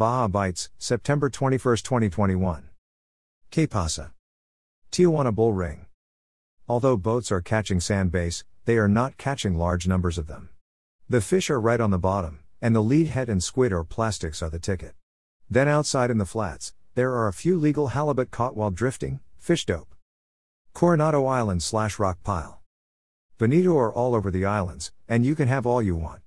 Baja Bites, September 21, 2021. Que pasa? Tijuana Bull Ring. Although boats are catching sand bass, they are not catching large numbers of them. The fish are right on the bottom, and the lead head and squid or plastics are the ticket. Then outside in the flats, there are a few legal halibut caught while drifting, fish dope. Coronado Island slash rock pile. Bonito are all over the islands, and you can have all you want.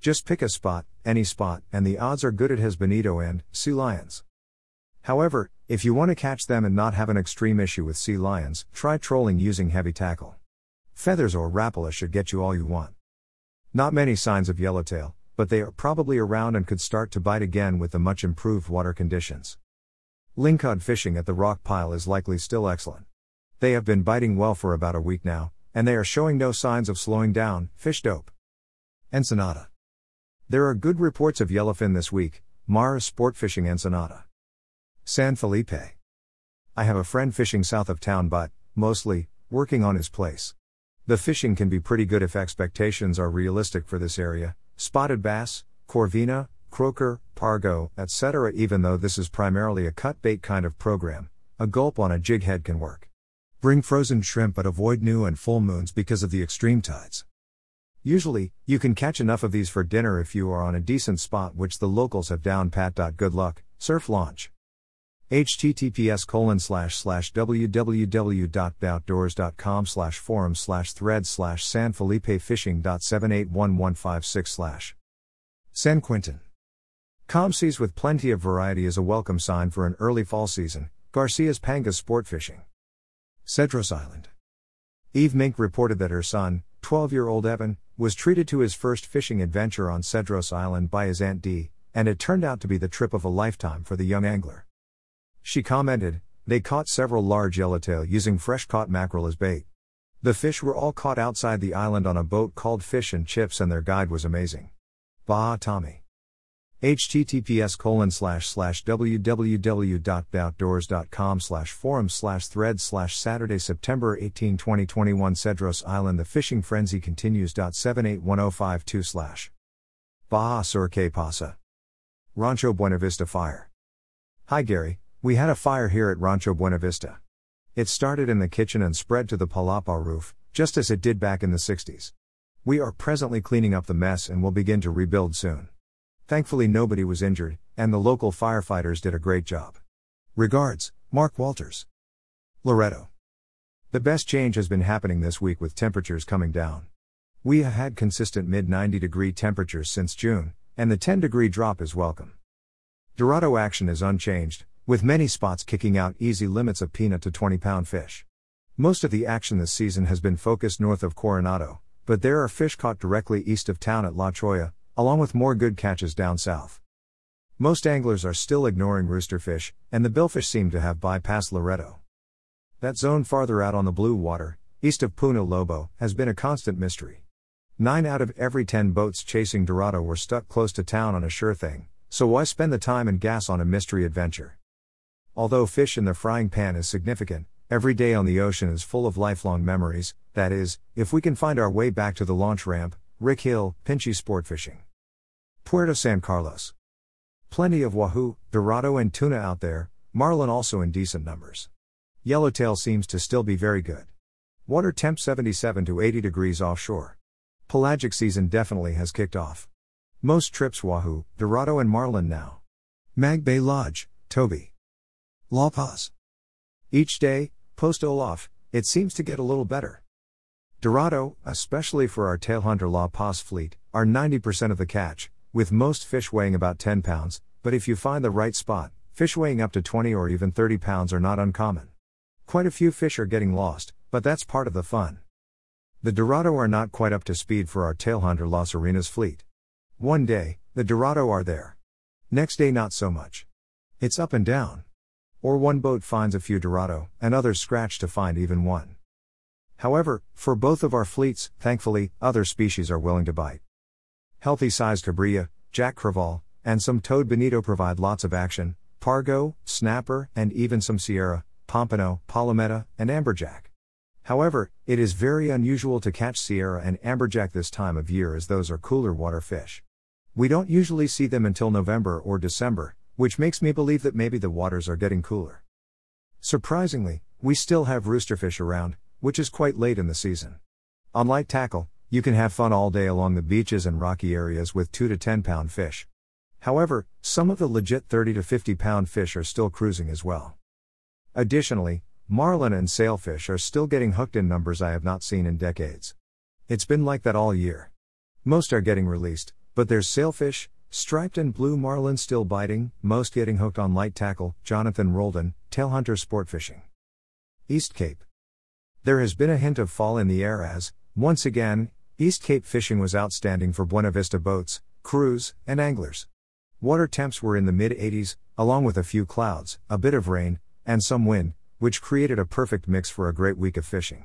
Just pick a spot, any spot, and the odds are good it has bonito and sea lions. However, if you want to catch them and not have an extreme issue with sea lions, try trolling using heavy tackle. Feathers or rapala should get you all you want. Not many signs of yellowtail, but they are probably around and could start to bite again with the much improved water conditions. Lingcod fishing at the rock pile is likely still excellent. They have been biting well for about a week now, and they are showing no signs of slowing down. Fish dope. Ensenada. There are good reports of yellowfin this week, Mara sport fishing Ensenada. San Felipe. I have a friend fishing south of town but, mostly, working on his place. The fishing can be pretty good if expectations are realistic for this area spotted bass, corvina, croaker, pargo, etc. Even though this is primarily a cut bait kind of program, a gulp on a jig head can work. Bring frozen shrimp but avoid new and full moons because of the extreme tides. Usually, you can catch enough of these for dinner if you are on a decent spot which the locals have down pat. Good luck, surf launch. Https colon slash slash www.bdoutdoors.com slash forum slash thread slash san felipe fishing seven eight one one five six slash. San quintin calm seas with plenty of variety is a welcome sign for an early fall season. Garcia's pangas sport fishing. Cedros island. Eve mink reported that her son 12 year old evan was treated to his first fishing adventure on cedros island by his aunt dee and it turned out to be the trip of a lifetime for the young angler she commented, they caught several large yellowtail using fresh caught mackerel as bait. The fish were all caught outside the island on a boat called Fish and Chips and their guide was amazing. Baja Tommy. Https colon slash slash www.bdoutdoors.com slash forum slash thread slash Saturday September 18 2021 Cedros Island The fishing frenzy continues. 781052 slash Baja Sur Que Pasa. Rancho Buena Vista Fire. Hi Gary, we had a fire here at Rancho Buena Vista. It started in the kitchen and spread to the palapa roof, just as it did back in the 60s. We are presently cleaning up the mess and will begin to rebuild soon. Thankfully, nobody was injured, and the local firefighters did a great job. Regards, Mark Walters. Loreto. The best change has been happening this week with temperatures coming down. We have had consistent mid 90 degree temperatures since June, and the 10 degree drop is welcome. Dorado action is unchanged, with many spots kicking out easy limits of peanut to 20 pound fish. Most of the action this season has been focused north of Coronado, but there are fish caught directly east of town at La Cholla, along with more good catches down south. Most anglers are still ignoring roosterfish, and the billfish seem to have bypassed Loreto. That zone farther out on the blue water, east of Punta Lobo, has been a constant mystery. Nine out of every ten boats chasing Dorado were stuck close to town on a sure thing, so why spend the time and gas on a mystery adventure? Although fish in the frying pan is significant, every day on the ocean is full of lifelong memories, that is, if we can find our way back to the launch ramp, Rick Hill, Pinchy Sport Fishing. Puerto San Carlos. Plenty of wahoo, dorado, and tuna out there, marlin also in decent numbers. Yellowtail seems to still be very good. Water temp 77 to 80 degrees offshore. Pelagic season definitely has kicked off. Most trips wahoo, dorado, and marlin now. Mag Bay Lodge, Toby. La Paz. Each day, post Olaf, it seems to get a little better. Dorado, especially for our tailhunter La Paz fleet, are 90% of the catch, with most fish weighing about 10 pounds, but if you find the right spot, fish weighing up to 20 or even 30 pounds are not uncommon. Quite a few fish are getting lost, but that's part of the fun. The Dorado are not quite up to speed for our tailhunter Las Arenas fleet. One day, the Dorado are there. Next day, not so much. It's up and down. Or one boat finds a few Dorado, and others scratch to find even one. However, for both of our fleets, thankfully, other species are willing to bite. Healthy sized cabrilla, jack crevalle, and some toad bonito provide lots of action, pargo, snapper, and even some sierra, pompano, palometa, and amberjack. However, it is very unusual to catch sierra and amberjack this time of year as those are cooler water fish. We don't usually see them until November or December, which makes me believe that maybe the waters are getting cooler. Surprisingly, we still have roosterfish around, which is quite late in the season. On light tackle, you can have fun all day along the beaches and rocky areas with 2 to 10 pound fish. However, some of the legit 30 to 50 pound fish are still cruising as well. Additionally, marlin and sailfish are still getting hooked in numbers I have not seen in decades. It's been like that all year. Most are getting released, but there's sailfish, striped and blue marlin still biting, most getting hooked on light tackle, Jonathan Roldan, Tailhunter Sport Fishing. East Cape. There has been a hint of fall in the air as, once again, East Cape fishing was outstanding for Buena Vista boats, crews, and anglers. Water temps were in the mid 80s, along with a few clouds, a bit of rain, and some wind, which created a perfect mix for a great week of fishing.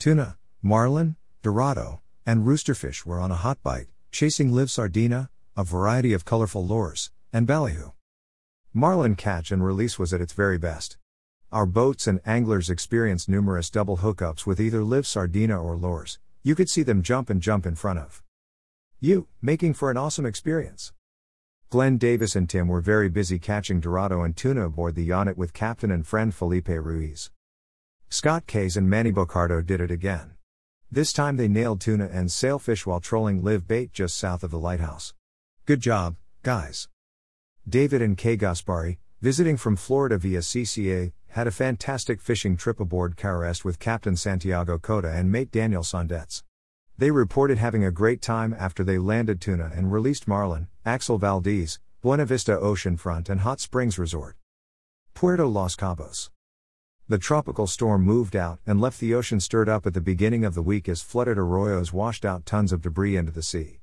Tuna, marlin, dorado, and roosterfish were on a hot bite, chasing live sardina, a variety of colorful lures, and ballyhoo. Marlin catch and release was at its very best. Our boats and anglers experienced numerous double hookups with either live sardina or lures. You could see them jump and jump in front of you, making for an awesome experience. Glenn Davis and Tim were very busy catching Dorado and tuna aboard the Yacht with captain and friend Felipe Ruiz. Scott Kays and Manny Bocardo did it again. This time they nailed tuna and sailfish while trolling live bait just south of the lighthouse. Good job, guys. David and Kay Gaspari, visiting from Florida via CCA, had a fantastic fishing trip aboard Carest with Captain Santiago Cota and mate Daniel Sondetz. They reported having a great time after they landed tuna and released marlin, Axel Valdez, Buena Vista Oceanfront and Hot Springs Resort. Puerto Los Cabos. The tropical storm moved out and left the ocean stirred up at the beginning of the week as flooded arroyos washed out tons of debris into the sea.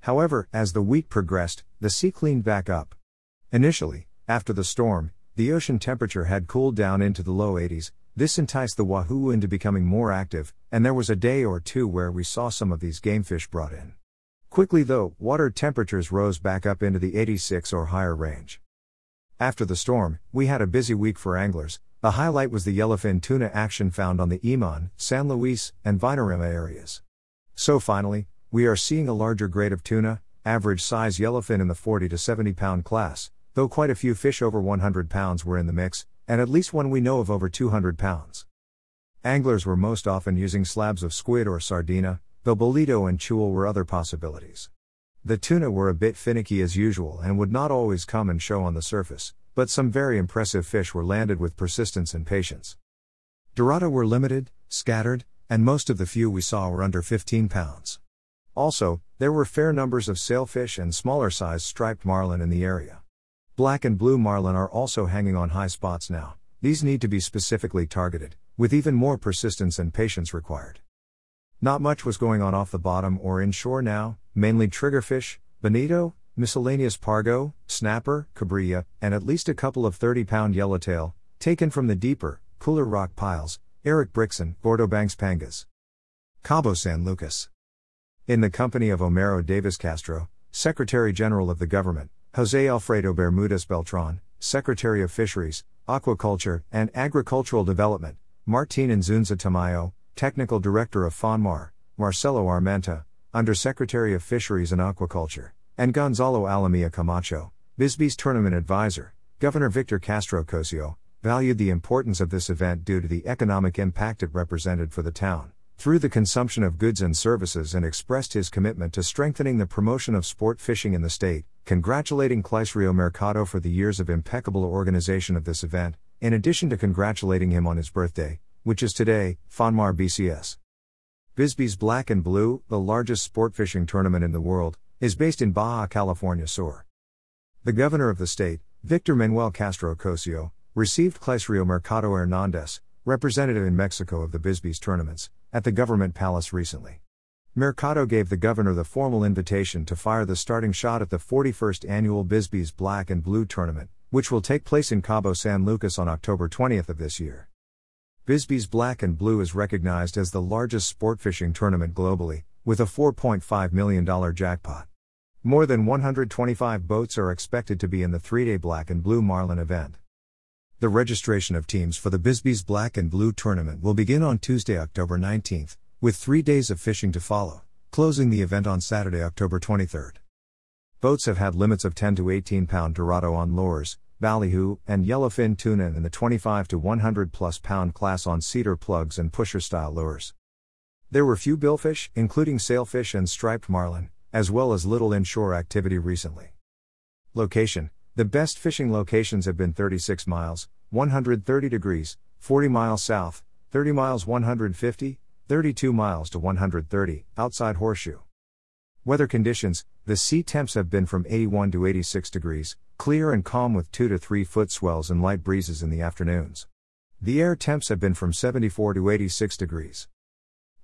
However, as the week progressed, the sea cleaned back up. Initially, after the storm, the ocean temperature had cooled down into the low 80s. This enticed the wahoo into becoming more active, and there was a day or two where we saw some of these game fish brought in. Quickly though, water temperatures rose back up into the 86 or higher range. After the storm, we had a busy week for anglers. The highlight was the yellowfin tuna action found on the Iman, San Luis, and Vinorama areas. So finally, we are seeing a larger grade of tuna, average size yellowfin in the 40 to 70 pound class, though quite a few fish over 100 pounds were in the mix, and at least one we know of over 200 pounds. Anglers were most often using slabs of squid or sardina, though bolito and chul were other possibilities. The tuna were a bit finicky as usual and would not always come and show on the surface, but some very impressive fish were landed with persistence and patience. Dorado were limited, scattered, and most of the few we saw were under 15 pounds. Also, there were fair numbers of sailfish and smaller sized striped marlin in the area. Black and blue marlin are also hanging on high spots now, these need to be specifically targeted, with even more persistence and patience required. Not much was going on off the bottom or inshore now, mainly triggerfish, bonito, miscellaneous pargo, snapper, cabrilla, and at least a couple of 30 pound yellowtail, taken from the deeper, cooler rock piles, Eric Brictson, Gordo Banks Pangas. Cabo San Lucas. In the company of Homero Davis Castro, Secretary General of the Government, Jose Alfredo Bermudez Beltran, Secretary of Fisheries, Aquaculture, and Agricultural Development, Martin Inzunza Tamayo, Technical Director of FONMAR, Marcelo Armenta, Undersecretary of Fisheries and Aquaculture, and Gonzalo Alamia Camacho, Bisbee's Tournament Advisor, Governor Victor Castro Cosio, valued the importance of this event due to the economic impact it represented for the town. Through the consumption of goods and services and expressed his commitment to strengthening the promotion of sport fishing in the state, congratulating Rio Mercado for the years of impeccable organization of this event, in addition to congratulating him on his birthday, which is today, Fonmar BCS. Bisbee's Black and Blue, the largest sport fishing tournament in the world, is based in Baja California Sur. The governor of the state, Victor Manuel Castro Cosio, received Rio Mercado Hernandez, representative in Mexico of the Bisbee's tournaments, at the government palace recently. Mercado gave the governor the formal invitation to fire the starting shot at the 41st annual Bisbee's Black and Blue tournament, which will take place in Cabo San Lucas on October 20th of this year. Bisbee's Black and Blue is recognized as the largest sport fishing tournament globally, with a $4.5 million jackpot. More than 125 boats are expected to be in the three day Black and Blue Marlin event. The registration of teams for the Bisbee's Black and Blue tournament will begin on Tuesday, October 19th, with three days of fishing to follow, closing the event on Saturday, October 23rd. Boats have had limits of 10 to 18 pound Dorado on lures, ballyhoo, and yellowfin tuna in the 25 to 100 plus pound class on cedar plugs and pusher style lures. There were few billfish, including sailfish and striped marlin, as well as little inshore activity recently. Location The best fishing locations have been 36 miles, 130 degrees, 40 miles south, 30 miles 150, 32 miles to 130, outside Horseshoe. Weather conditions The sea temps have been from 81 to 86 degrees, clear and calm with 2 to 3 foot swells and light breezes in the afternoons. The air temps have been from 74 to 86 degrees.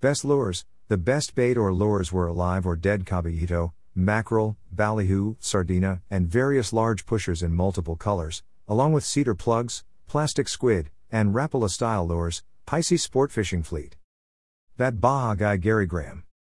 Best lures The best bait or lures were alive or dead caballito, mackerel, ballyhoo, sardina, and various large pushers in multiple colors, along with cedar plugs, plastic squid, and Rapala style lures, Pisces Sport Fishing Fleet. That Baja guy Gary Graham.